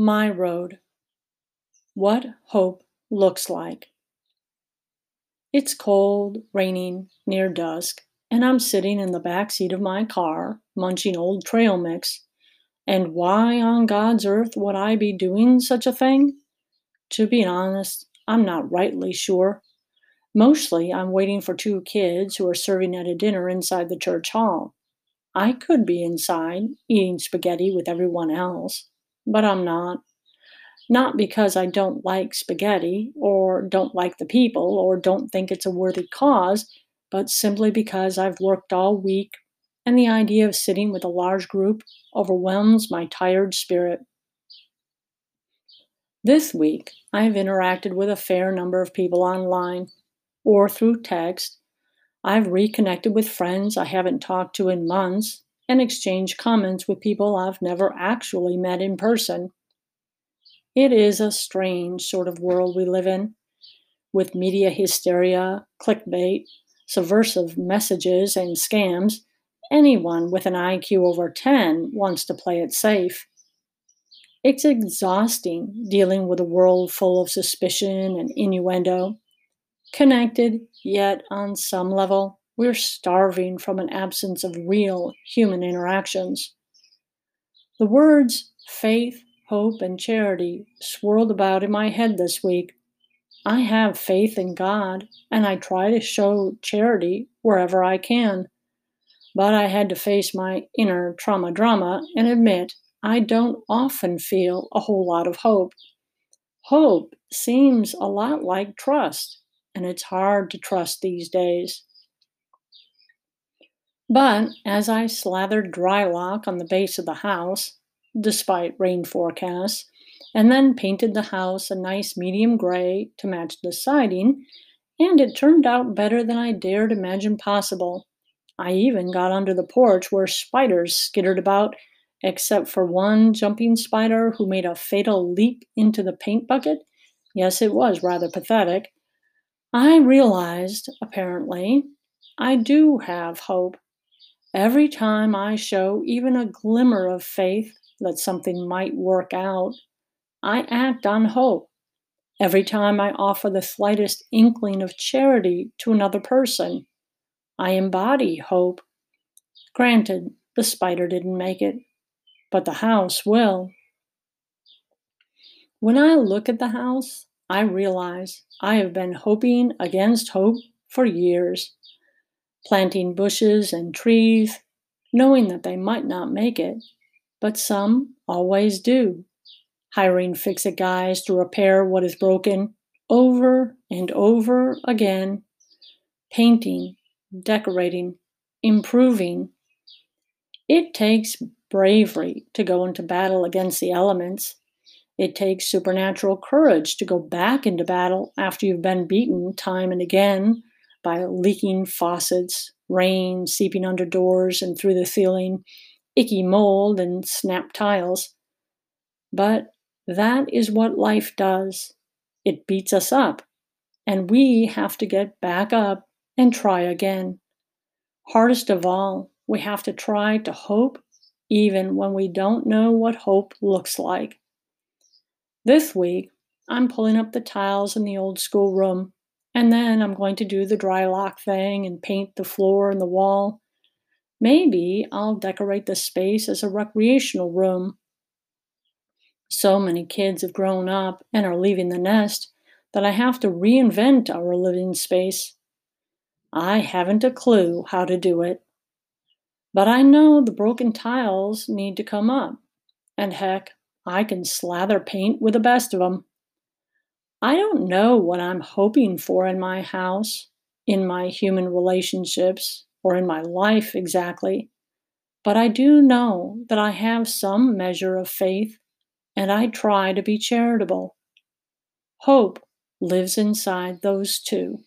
My road. What hope looks like. It's cold, raining, near dusk, and I'm sitting in the back seat of my car, munching old trail mix. And why on God's earth would I be doing such a thing? To be honest, I'm not rightly sure. Mostly, I'm waiting for two kids who are serving at a dinner inside the church hall. I could be inside, eating spaghetti with everyone else, but I'm not. Not because I don't like spaghetti, or don't like the people, or don't think it's a worthy cause, but simply because I've worked all week and the idea of sitting with a large group overwhelms my tired spirit. This week, I have interacted with a fair number of people online or through text. I've reconnected with friends I haven't talked to in months and exchange comments with people I've never actually met in person. It is a strange sort of world we live in, with media hysteria, clickbait, subversive messages, and scams. Anyone with an IQ over 10 wants to play it safe. It's exhausting dealing with a world full of suspicion and innuendo. Connected, yet on some level, we're starving from an absence of real human interactions. The words faith, hope, and charity swirled about in my head this week. I have faith in God, and I try to show charity wherever I can. But I had to face my inner trauma drama and admit I don't often feel a whole lot of hope. Hope seems a lot like trust, and it's hard to trust these days. But as I slathered Drylok on the base of the house, despite rain forecasts, and then painted the house a nice medium gray to match the siding, and it turned out better than I dared imagine possible. I even got under the porch where spiders skittered about, except for one jumping spider who made a fatal leap into the paint bucket. Yes, it was rather pathetic. I realized, apparently, I do have hope. Every time I show even a glimmer of faith that something might work out, I act on hope. Every time I offer the slightest inkling of charity to another person, I embody hope. Granted, the spider didn't make it, but the house will. When I look at the house, I realize I have been hoping against hope for years, planting bushes and trees, knowing that they might not make it, but some always do. Hiring fix it guys to repair what is broken over and over again. Painting, decorating, improving. It takes bravery to go into battle against the elements. It takes supernatural courage to go back into battle after you've been beaten time and again by leaking faucets, rain seeping under doors and through the ceiling, icky mold, and snapped tiles. But that is what life does it beats us up, and we have to get back up and try again. Hardest of all, we have to try to hope even when we don't know what hope looks like. This week, I'm pulling up the tiles in the old school room, and then I'm going to do the Drylok thing and paint the floor and the wall. Maybe I'll decorate the space as a recreational room. So many kids have grown up and are leaving the nest that I have to reinvent our living space. I haven't a clue how to do it. But I know the broken tiles need to come up. And heck, I can slather paint with the best of them. I don't know what I'm hoping for in my house, in my human relationships, or in my life exactly, but I do know that I have some measure of faith and I try to be charitable. Hope lives inside those two.